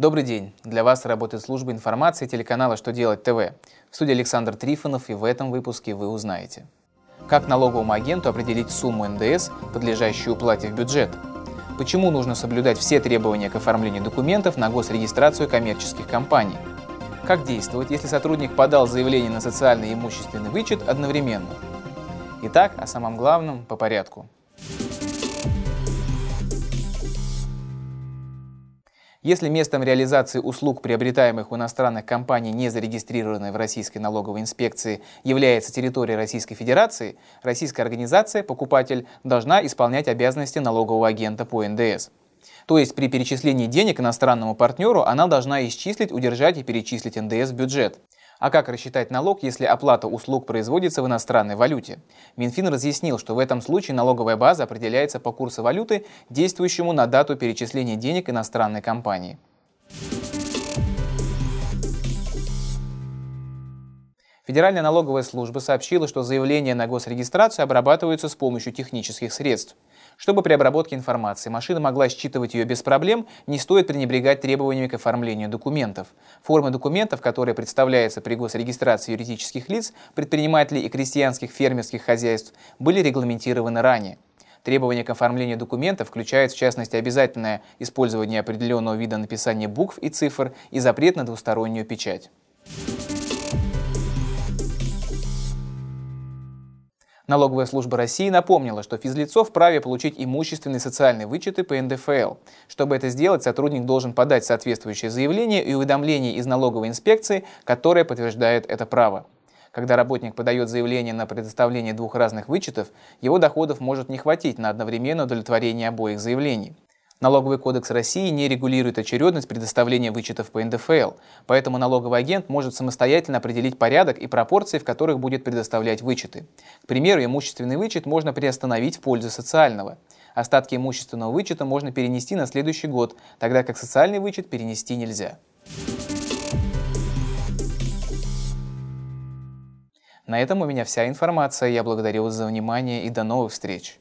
Добрый день! Для вас работает служба информации телеканала «Что делать ТВ». В студии Александр Трифонов и в этом выпуске вы узнаете. Как налоговому агенту определить сумму НДС, подлежащую уплате в бюджет? Почему нужно соблюдать все требования к оформлению документов на госрегистрацию коммерческих компаний? Как действовать, если сотрудник подал заявление на социальный и имущественный вычет одновременно? Итак, о самом главном по порядку. Если местом реализации услуг, приобретаемых у иностранных компаний, не зарегистрированной в Российской налоговой инспекции, является территория Российской Федерации, российская организация, покупатель, должна исполнять обязанности налогового агента по НДС. То есть при перечислении денег иностранному партнеру она должна исчислить, удержать и перечислить НДС в бюджет. А как рассчитать налог, если оплата услуг производится в иностранной валюте? Минфин разъяснил, что в этом случае налоговая база определяется по курсу валюты, действующему на дату перечисления денег иностранной компании. Федеральная налоговая служба сообщила, что заявления на госрегистрацию обрабатываются с помощью технических средств. Чтобы при обработке информации машина могла считывать ее без проблем, не стоит пренебрегать требованиями к оформлению документов. Формы документов, которые представляются при госрегистрации юридических лиц, предпринимателей и крестьянских фермерских хозяйств, были регламентированы ранее. Требования к оформлению документов включают в частности обязательное использование определенного вида написания букв и цифр и запрет на двустороннюю печать. Налоговая служба России напомнила, что физлицо вправе получить имущественные социальные вычеты по НДФЛ. Чтобы это сделать, сотрудник должен подать соответствующее заявление и уведомление из налоговой инспекции, которое подтверждает это право. Когда работник подает заявление на предоставление двух разных вычетов, его доходов может не хватить на одновременное удовлетворение обоих заявлений. Налоговый кодекс России не регулирует очередность предоставления вычетов по НДФЛ, поэтому налоговый агент может самостоятельно определить порядок и пропорции, в которых будет предоставлять вычеты. К примеру, имущественный вычет можно приостановить в пользу социального. Остатки имущественного вычета можно перенести на следующий год, тогда как социальный вычет перенести нельзя. На этом у меня вся информация. Я благодарю вас за внимание и до новых встреч.